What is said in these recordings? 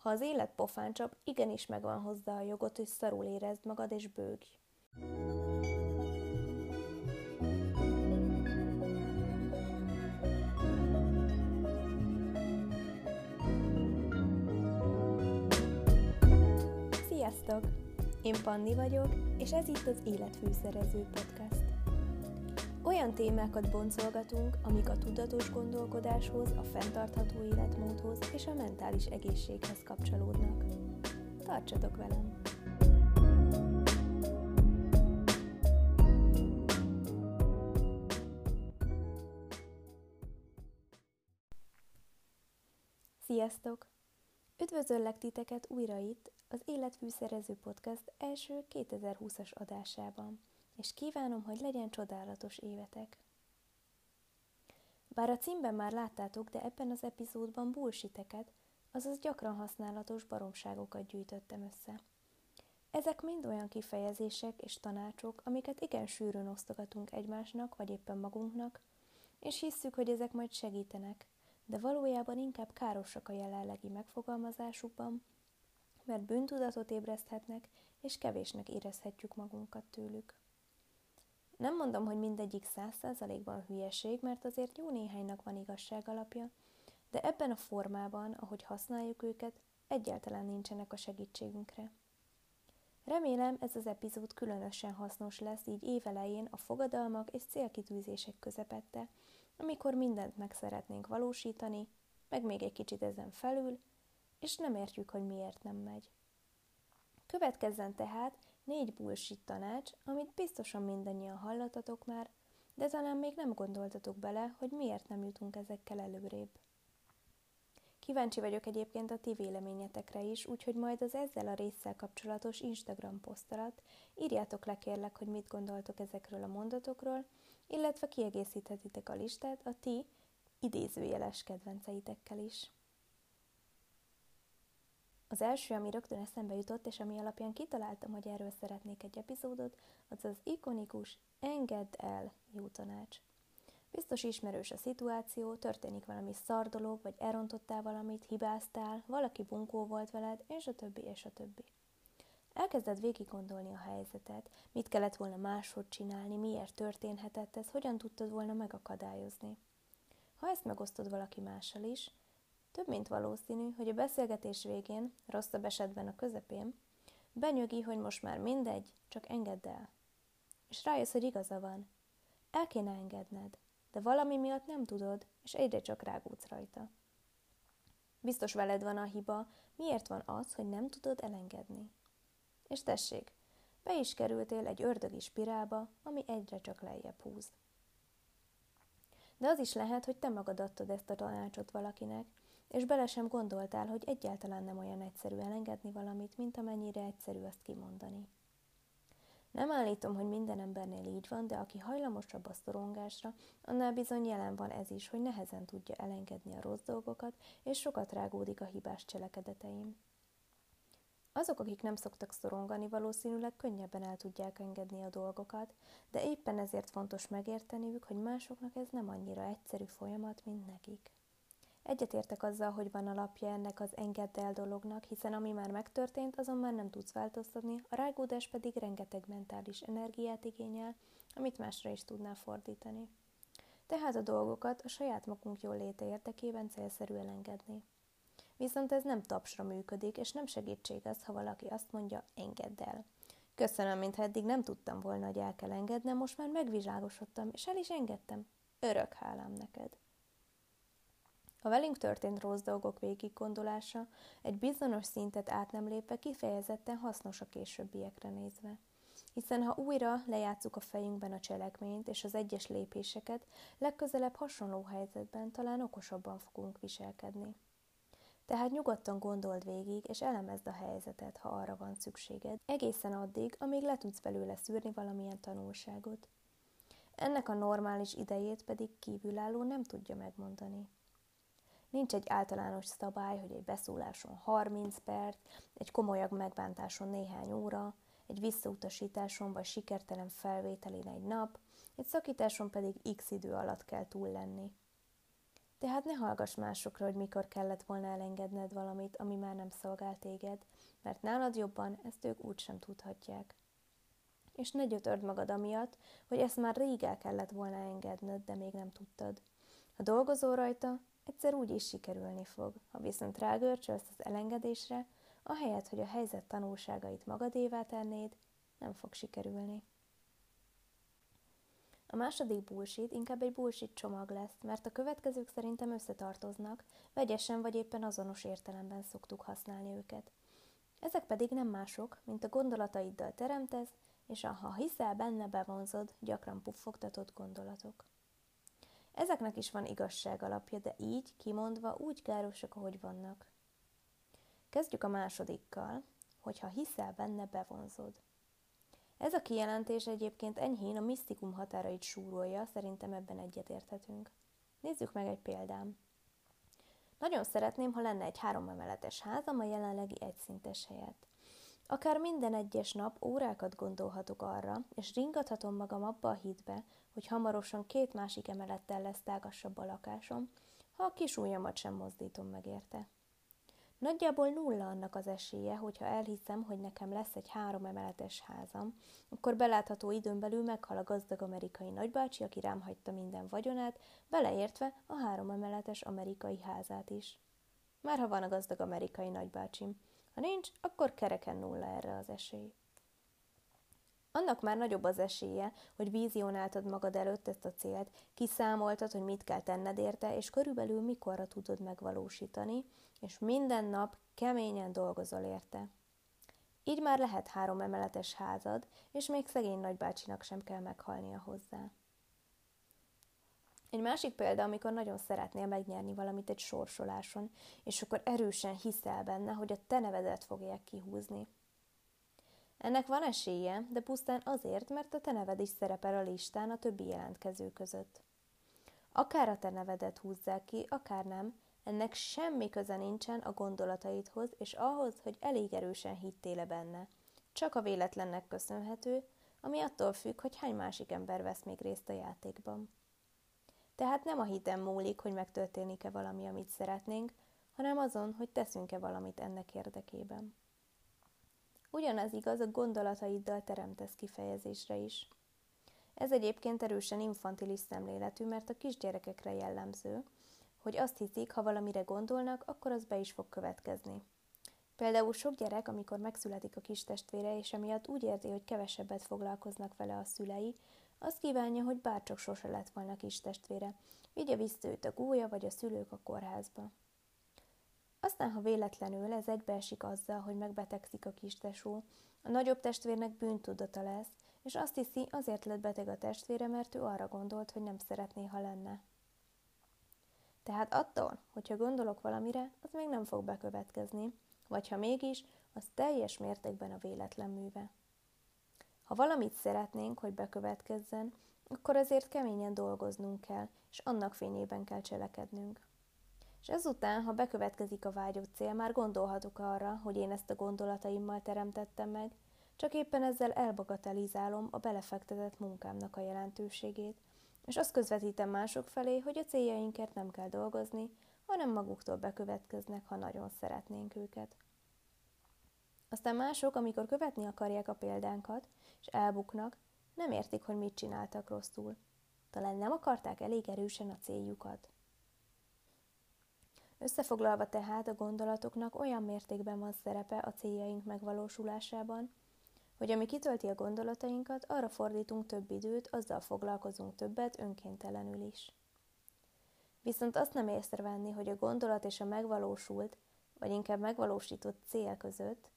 Ha az élet pofáncsap, igenis megvan hozzá a jogot, hogy szarul érezd magad és bőgj. Sziasztok! Én Panni vagyok, és ez itt az Életfűszerező Podcast. Olyan témákat boncolgatunk, amik a tudatos gondolkodáshoz, a fenntartható életmódhoz és a mentális egészséghez kapcsolódnak. Tartsatok velem! Sziasztok! Üdvözöllek titeket újra itt, az Életfűszerező Podcast első 2020-as adásában, és kívánom, hogy legyen csodálatos évetek. Bár a címben már láttátok, de ebben az epizódban bullshiteket, azaz gyakran használatos baromságokat gyűjtöttem össze. Ezek mind olyan kifejezések és tanácsok, amiket igen sűrűn osztogatunk egymásnak, vagy éppen magunknak, és hisszük, hogy ezek majd segítenek, de valójában inkább károsak a jelenlegi megfogalmazásukban, mert bűntudatot ébreszthetnek, és kevésnek érezhetjük magunkat tőlük. Nem mondom, hogy mindegyik száz százalékban hülyeség, mert azért jó néhánynak van igazság alapja, de ebben a formában, ahogy használjuk őket, egyáltalán nincsenek a segítségünkre. Remélem ez az epizód különösen hasznos lesz így évelején a fogadalmak és célkitűzések közepette, amikor mindent meg szeretnénk valósítani, meg még egy kicsit ezen felül, és nem értjük, hogy miért nem megy. Következzen tehát négy bullshit tanács, amit biztosan mindannyian hallatatok már, de talán még nem gondoltatok bele, hogy miért nem jutunk ezekkel előrébb. Kíváncsi vagyok egyébként a ti véleményetekre is, úgyhogy majd az ezzel a résszel kapcsolatos Instagram poszt alatt írjátok le kérlek, hogy mit gondoltok ezekről a mondatokról, illetve kiegészíthetitek a listát a ti idézőjeles kedvenceitekkel is. Az első, ami rögtön eszembe jutott, és ami alapján kitaláltam, hogy erről szeretnék egy epizódot, az az ikonikus Engedd el jó tanács. Biztos ismerős a szituáció, történik valami szar dolog, vagy elrontottál valamit, hibáztál, valaki bunkó volt veled, és a többi, és a többi. Elkezded végig gondolni a helyzetet, mit kellett volna máshogy csinálni, miért történhetett ez, hogyan tudtad volna megakadályozni. Ha ezt megosztod valaki mással is, több mint valószínű, hogy a beszélgetés végén, rosszabb esetben a közepén, benyögi, hogy most már mindegy, csak engedd el. És rájössz, hogy igaza van. El kéne engedned, de valami miatt nem tudod, és egyre csak rágódsz rajta. Biztos veled van a hiba, miért van az, hogy nem tudod elengedni. És tessék, be is kerültél egy ördögi spirálba, ami egyre csak lejjebb húz. De az is lehet, hogy te magad adtad ezt a tanácsot valakinek, és bele sem gondoltál, hogy egyáltalán nem olyan egyszerű elengedni valamit, mint amennyire egyszerű azt kimondani. Nem állítom, hogy minden embernél így van, de aki hajlamosabb a szorongásra, annál bizony jelen van ez is, hogy nehezen tudja elengedni a rossz dolgokat, és sokat rágódik a hibás cselekedeteim. Azok, akik nem szoktak szorongani, valószínűleg könnyebben el tudják engedni a dolgokat, de éppen ezért fontos megérteniük, hogy másoknak ez nem annyira egyszerű folyamat, mint nekik. Egyetértek azzal, hogy van alapja ennek az engedd el dolognak, hiszen ami már megtörtént, azon már nem tudsz változtatni, a rágódás pedig rengeteg mentális energiát igényel, amit másra is tudnál fordítani. Tehát a dolgokat a saját magunk jól léte érdekében célszerű elengedni. Viszont ez nem tapsra működik, és nem segítség az, ha valaki azt mondja, engedd el. Köszönöm, mintha eddig nem tudtam volna, hogy el kell engednem, most már megvizsgálosodtam, és el is engedtem. Örök hálám neked. A velünk történt rossz dolgok végig gondolása egy bizonyos szintet át nem lépve kifejezetten hasznos a későbbiekre nézve. Hiszen ha újra lejátszuk a fejünkben a cselekményt és az egyes lépéseket, legközelebb hasonló helyzetben talán okosabban fogunk viselkedni. Tehát nyugodtan gondold végig, és elemezd a helyzetet, ha arra van szükséged, egészen addig, amíg le tudsz belőle szűrni valamilyen tanulságot. Ennek a normális idejét pedig kívülálló nem tudja megmondani. Nincs egy általános szabály, hogy egy beszóláson 30 perc, egy komolyabb megbántáson néhány óra, egy visszautasításon vagy sikertelen felvételén egy nap, egy szakításon pedig x idő alatt kell túl lenni. Tehát ne hallgass másokra, hogy mikor kellett volna elengedned valamit, ami már nem szolgál téged, mert nálad jobban ezt ők úgysem tudhatják. És ne gyötörd magad amiatt, hogy ezt már rég el kellett volna engedned, de még nem tudtad. Ha dolgozol rajta, egyszer úgy is sikerülni fog. Ha viszont rágörcsölsz az elengedésre, ahelyett, hogy a helyzet tanulságait magadévá tennéd, nem fog sikerülni. A második bullshit inkább egy bullshit csomag lesz, mert a következők szerintem összetartoznak, vegyesen vagy éppen azonos értelemben szoktuk használni őket. Ezek pedig nem mások, mint a gondolataiddal teremtesz, és a ha hiszel benne bevonzod, gyakran puffogtatott gondolatok. Ezeknek is van igazság alapja, de így, kimondva, úgy károsak, ahogy vannak. Kezdjük a másodikkal, hogy ha hiszel benne, bevonzod. Ez a kijelentés egyébként enyhén a misztikum határait súrolja, szerintem ebben egyetérthetünk. Nézzük meg egy példám. Nagyon szeretném, ha lenne egy három emeletes házam a jelenlegi egyszintes helyett. Akár minden egyes nap órákat gondolhatok arra, és ringathatom magam abba a hitbe, hogy hamarosan két másik emelettel lesz tágasabb a lakásom, ha a kis ujjamat sem mozdítom meg érte. Nagyjából nulla annak az esélye, hogyha elhiszem, hogy nekem lesz egy három emeletes házam, akkor belátható időn belül meghal a gazdag amerikai nagybácsi, aki rám hagyta minden vagyonát, beleértve a három emeletes amerikai házát is. Már ha van a gazdag amerikai nagybácsim. Nincs, akkor kereken nulla erre az esély. Annak már nagyobb az esélye, hogy vízionáltad magad előtt ezt a célt, kiszámoltad, hogy mit kell tenned érte, és körülbelül mikorra tudod megvalósítani, és minden nap keményen dolgozol érte. Így már lehet három emeletes házad, és még szegény nagybácsinak sem kell meghalnia hozzá. Egy másik példa, amikor nagyon szeretnél megnyerni valamit egy sorsoláson, és akkor erősen hiszel benne, hogy a te nevedet fogják kihúzni. Ennek van esélye, de pusztán azért, mert a te neved is szerepel a listán a többi jelentkező között. Akár a te nevedet húzzák ki, akár nem, ennek semmi köze nincsen a gondolataidhoz és ahhoz, hogy elég erősen hittél benne. Csak a véletlennek köszönhető, ami attól függ, hogy hány másik ember vesz még részt a játékban. Tehát nem a hitem múlik, hogy megtörténik-e valami, amit szeretnénk, hanem azon, hogy teszünk-e valamit ennek érdekében. Ugyanez igaz a gondolataiddal teremtesz kifejezésre is. Ez egyébként erősen infantilis szemléletű, mert a kisgyerekekre jellemző, hogy azt hiszik, ha valamire gondolnak, akkor az be is fog következni. Például sok gyerek, amikor megszületik a kis testvére, és emiatt úgy érzi, hogy kevesebbet foglalkoznak vele a szülei, azt kívánja, hogy bárcsak sose lett volna kis testvére, vigye vissza őt a gólya vagy a szülők a kórházba. Aztán, ha véletlenül ez egybeesik azzal, hogy megbetegszik a kis tesó, a nagyobb testvérnek bűntudata lesz, és azt hiszi, azért lett beteg a testvére, mert ő arra gondolt, hogy nem szeretné, ha lenne. Tehát attól, hogyha gondolok valamire, az még nem fog bekövetkezni, vagy ha mégis, az teljes mértékben a véletlen műve. Ha valamit szeretnénk, hogy bekövetkezzen, akkor azért keményen dolgoznunk kell, és annak fényében kell cselekednünk. És ezután, ha bekövetkezik a vágyott cél, már gondolhatok arra, hogy én ezt a gondolataimmal teremtettem meg, csak éppen ezzel elbagatelizálom a belefektetett munkámnak a jelentőségét, és azt közvetítem mások felé, hogy a céljainkért nem kell dolgozni, hanem maguktól bekövetkeznek, ha nagyon szeretnénk őket. Aztán mások, amikor követni akarják a példánkat, és elbuknak, nem értik, hogy mit csináltak rosszul. Talán nem akarták elég erősen a céljukat. Összefoglalva tehát a gondolatoknak olyan mértékben van szerepe a céljaink megvalósulásában, hogy ami kitölti a gondolatainkat, arra fordítunk több időt, azzal foglalkozunk többet önkéntelenül is. Viszont azt nem észrevenni, hogy a gondolat és a megvalósult, vagy inkább megvalósított cél között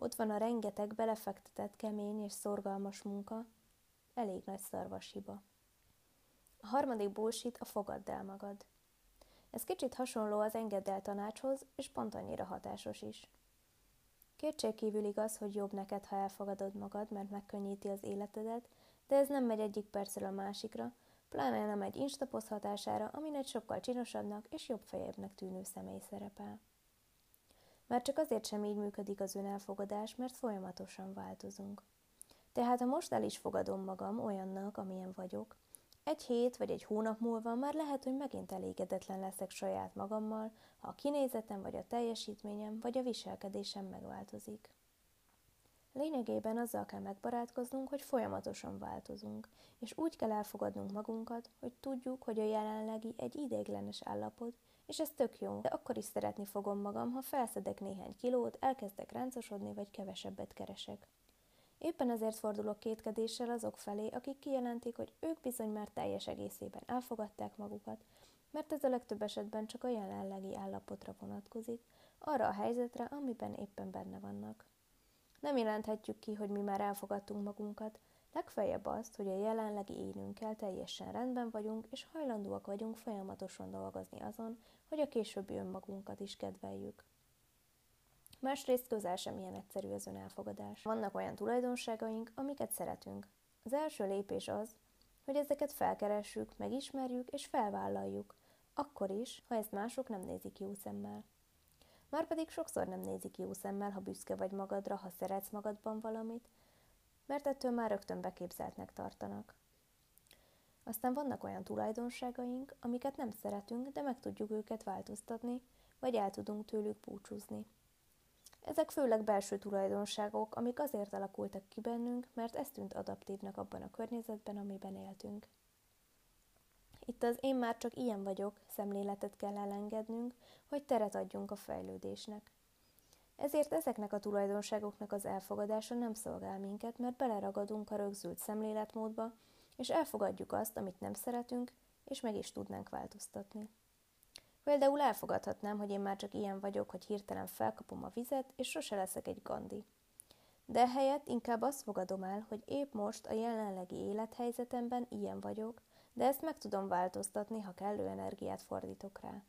ott van a rengeteg belefektetett kemény és szorgalmas munka, elég nagy szarvas hiba. A harmadik bullshit a fogadd el magad. Ez kicsit hasonló az engedd el tanácshoz, és pont annyira hatásos is. Kétségkívül igaz, hogy jobb neked, ha elfogadod magad, mert megkönnyíti az életedet, de ez nem megy egyik percről a másikra, pláne nem egy instaposz hatására, amin egy sokkal csinosabbnak és jobb fejebbnek tűnő személy szerepel. Mert csak azért sem így működik az önelfogadás, mert folyamatosan változunk. Tehát ha most el is fogadom magam olyannak, amilyen vagyok, egy hét vagy egy hónap múlva már lehet, hogy megint elégedetlen leszek saját magammal, ha a kinézetem vagy a teljesítményem vagy a viselkedésem megváltozik. Lényegében azzal kell megbarátkoznunk, hogy folyamatosan változunk, és úgy kell elfogadnunk magunkat, hogy tudjuk, hogy a jelenlegi egy ideiglenes állapot, és ez tök jó, de akkor is szeretni fogom magam, ha felszedek néhány kilót, elkezdek ráncosodni, vagy kevesebbet keresek. Éppen ezért fordulok kétkedéssel azok felé, akik kijelentik, hogy ők bizony már teljes egészében elfogadták magukat, mert ez a legtöbb esetben csak a jelenlegi állapotra vonatkozik, arra a helyzetre, amiben éppen benne vannak. Nem jelenthetjük ki, hogy mi már elfogadtunk magunkat, legfeljebb azt, hogy a jelenlegi énünkkel teljesen rendben vagyunk, és hajlandóak vagyunk folyamatosan dolgozni azon, hogy a későbbi önmagunkat is kedveljük. Másrészt közel sem ilyen egyszerű az önelfogadás. Vannak olyan tulajdonságaink, amiket szeretünk. Az első lépés az, hogy ezeket felkeressük, megismerjük és felvállaljuk, akkor is, ha ezt mások nem nézik jó szemmel. Márpedig sokszor nem nézik jó szemmel, ha büszke vagy magadra, ha szeretsz magadban valamit, mert ettől már rögtön beképzeltnek tartanak. Aztán vannak olyan tulajdonságaink, amiket nem szeretünk, de meg tudjuk őket változtatni, vagy el tudunk tőlük búcsúzni. Ezek főleg belső tulajdonságok, amik azért alakultak ki bennünk, mert ez tűnt adaptívnak abban a környezetben, amiben éltünk. Itt az én már csak ilyen vagyok szemléletet kell elengednünk, hogy teret adjunk a fejlődésnek. Ezért ezeknek a tulajdonságoknak az elfogadása nem szolgál minket, mert beleragadunk a rögzült szemléletmódba, és elfogadjuk azt, amit nem szeretünk, és meg is tudnánk változtatni. Például elfogadhatnám, hogy én már csak ilyen vagyok, hogy hirtelen felkapom a vizet, és sose leszek egy gandi. De helyett inkább azt fogadom el, hogy épp most a jelenlegi élethelyzetemben ilyen vagyok, de ezt meg tudom változtatni, ha kellő energiát fordítok rá.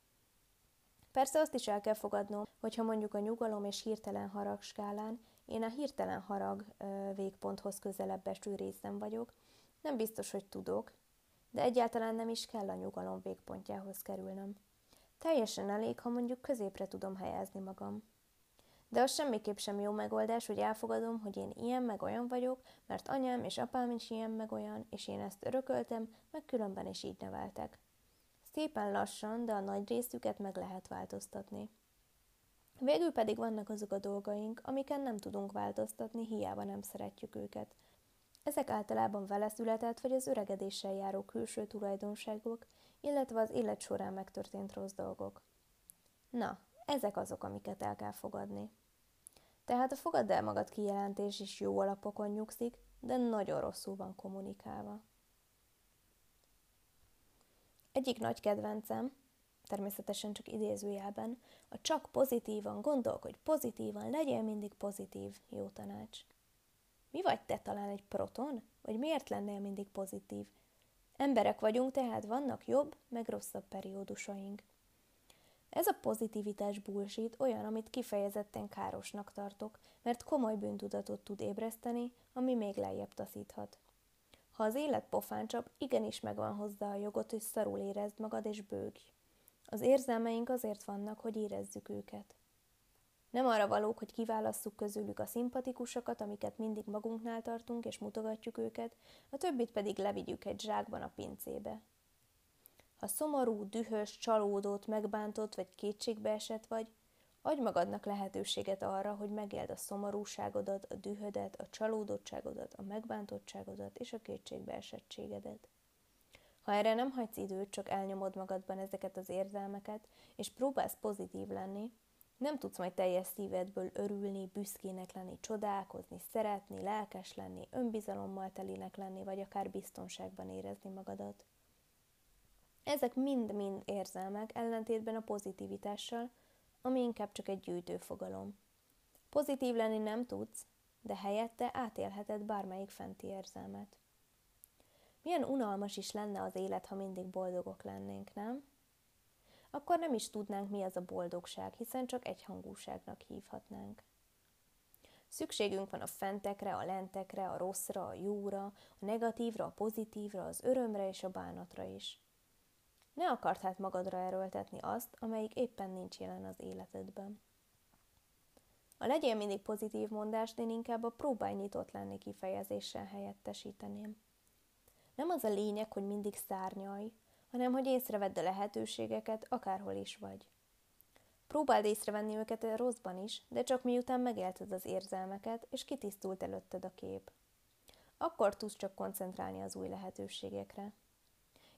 Persze azt is el kell fogadnom, hogyha mondjuk a nyugalom és hirtelen harag skálán én a hirtelen harag végponthoz közelebb eső részem vagyok, nem biztos, hogy tudok, de egyáltalán nem is kell a nyugalom végpontjához kerülnöm. Teljesen elég, ha mondjuk középre tudom helyezni magam. De az semmiképp sem jó megoldás, hogy elfogadom, hogy én ilyen meg olyan vagyok, mert anyám és apám is ilyen meg olyan, és én ezt örököltem, meg különben is így neveltek. Szépen lassan, de a nagy részüket meg lehet változtatni. Végül pedig vannak azok a dolgaink, amiken nem tudunk változtatni, hiába nem szeretjük őket. Ezek általában vele született vagy az öregedéssel járó külső tulajdonságok, illetve az élet során megtörtént rossz dolgok. Na, ezek azok, amiket el kell fogadni. Tehát a fogadd el magad kijelentés is jó alapokon nyugszik, de nagyon rosszul van kommunikálva. Egyik nagy kedvencem, természetesen csak idézőjelben, a csak pozitívan, gondolkodj pozitívan, legyél mindig pozitív, jó tanács. Mi vagy te talán egy proton? Vagy miért lennél mindig pozitív? Emberek vagyunk, tehát vannak jobb, meg rosszabb periódusaink. Ez a pozitivitás bullshit olyan, amit kifejezetten károsnak tartok, mert komoly bűntudatot tud ébreszteni, ami még lejjebb taszíthat. Ha az élet pofáncsap, igenis megvan hozzá a jogot, hogy szarul érezd magad és bőgj. Az érzelmeink azért vannak, hogy érezzük őket. Nem arra valók, hogy kiválasszuk közülük a szimpatikusokat, amiket mindig magunknál tartunk, és mutogatjuk őket, a többit pedig levigyük egy zsákban a pincébe. Ha szomorú, dühös, csalódott, megbántott vagy kétségbe esett vagy, adj magadnak lehetőséget arra, hogy megéld a szomorúságodat, a dühödet, a csalódottságodat, a megbántottságodat és a kétségbe esettségedet. Ha erre nem hagysz időt, csak elnyomod magadban ezeket az érzelmeket, és próbálsz pozitív lenni, nem tudsz majd teljes szívedből örülni, büszkének lenni, csodálkozni, szeretni, lelkes lenni, önbizalommal telinek lenni, vagy akár biztonságban érezni magadat. Ezek mind-mind érzelmek ellentétben a pozitivitással, ami inkább csak egy gyűjtőfogalom. Pozitív lenni nem tudsz, de helyette átélheted bármelyik fenti érzelmet. Milyen unalmas is lenne az élet, ha mindig boldogok lennénk, nem? akkor nem is tudnánk, mi az a boldogság, hiszen csak egyhangúságnak hívhatnánk. Szükségünk van a fentekre, a lentekre, a rosszra, a jóra, a negatívra, a pozitívra, az örömre és a bánatra is. Ne akart hát magadra erőltetni azt, amelyik éppen nincs jelen az életedben. A legyél mindig pozitív mondást én inkább a próbálj nyitott lenni kifejezéssel helyettesíteném. Nem az a lényeg, hogy mindig szárnyalj, hanem hogy észrevedd a lehetőségeket, akárhol is vagy. Próbáld észrevenni őket a rosszban is, de csak miután megélted az érzelmeket, és kitisztult előtted a kép. Akkor tudsz csak koncentrálni az új lehetőségekre.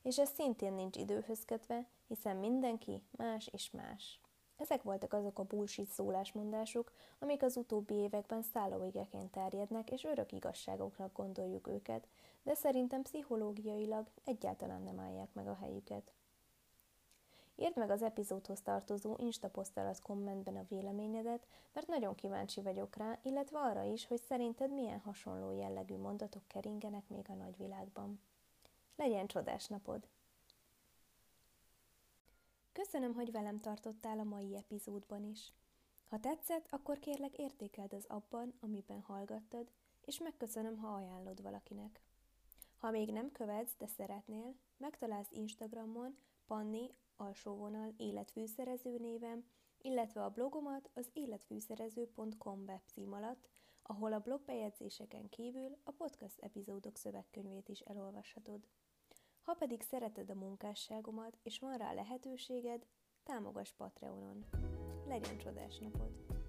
És ez szintén nincs időhöz kötve, hiszen mindenki más és más. Ezek voltak azok a bullshit szólásmondások, amik az utóbbi években szállóigeként terjednek, és örök igazságoknak gondoljuk őket, de szerintem pszichológiailag egyáltalán nem állják meg a helyüket. Írd meg az epizódhoz tartozó Insta poszt alatt kommentben a véleményedet, mert nagyon kíváncsi vagyok rá, illetve arra is, hogy szerinted milyen hasonló jellegű mondatok keringenek még a nagyvilágban. Legyen csodás napod! Köszönöm, hogy velem tartottál a mai epizódban is. Ha tetszett, akkor kérlek értékeld az abban, amiben hallgattad, és megköszönöm, ha ajánlod valakinek. Ha még nem követsz, de szeretnél, megtalálsz Instagramon Panni alsóvonal életfűszerező névem, illetve a blogomat az életfűszerező.com webcím alatt, ahol a blogbejegyzéseken kívül a podcast epizódok szövegkönyvét is elolvashatod. Ha pedig szereted a munkásságomat, és van rá lehetőséged, támogass Patreonon. Legyen csodás napod!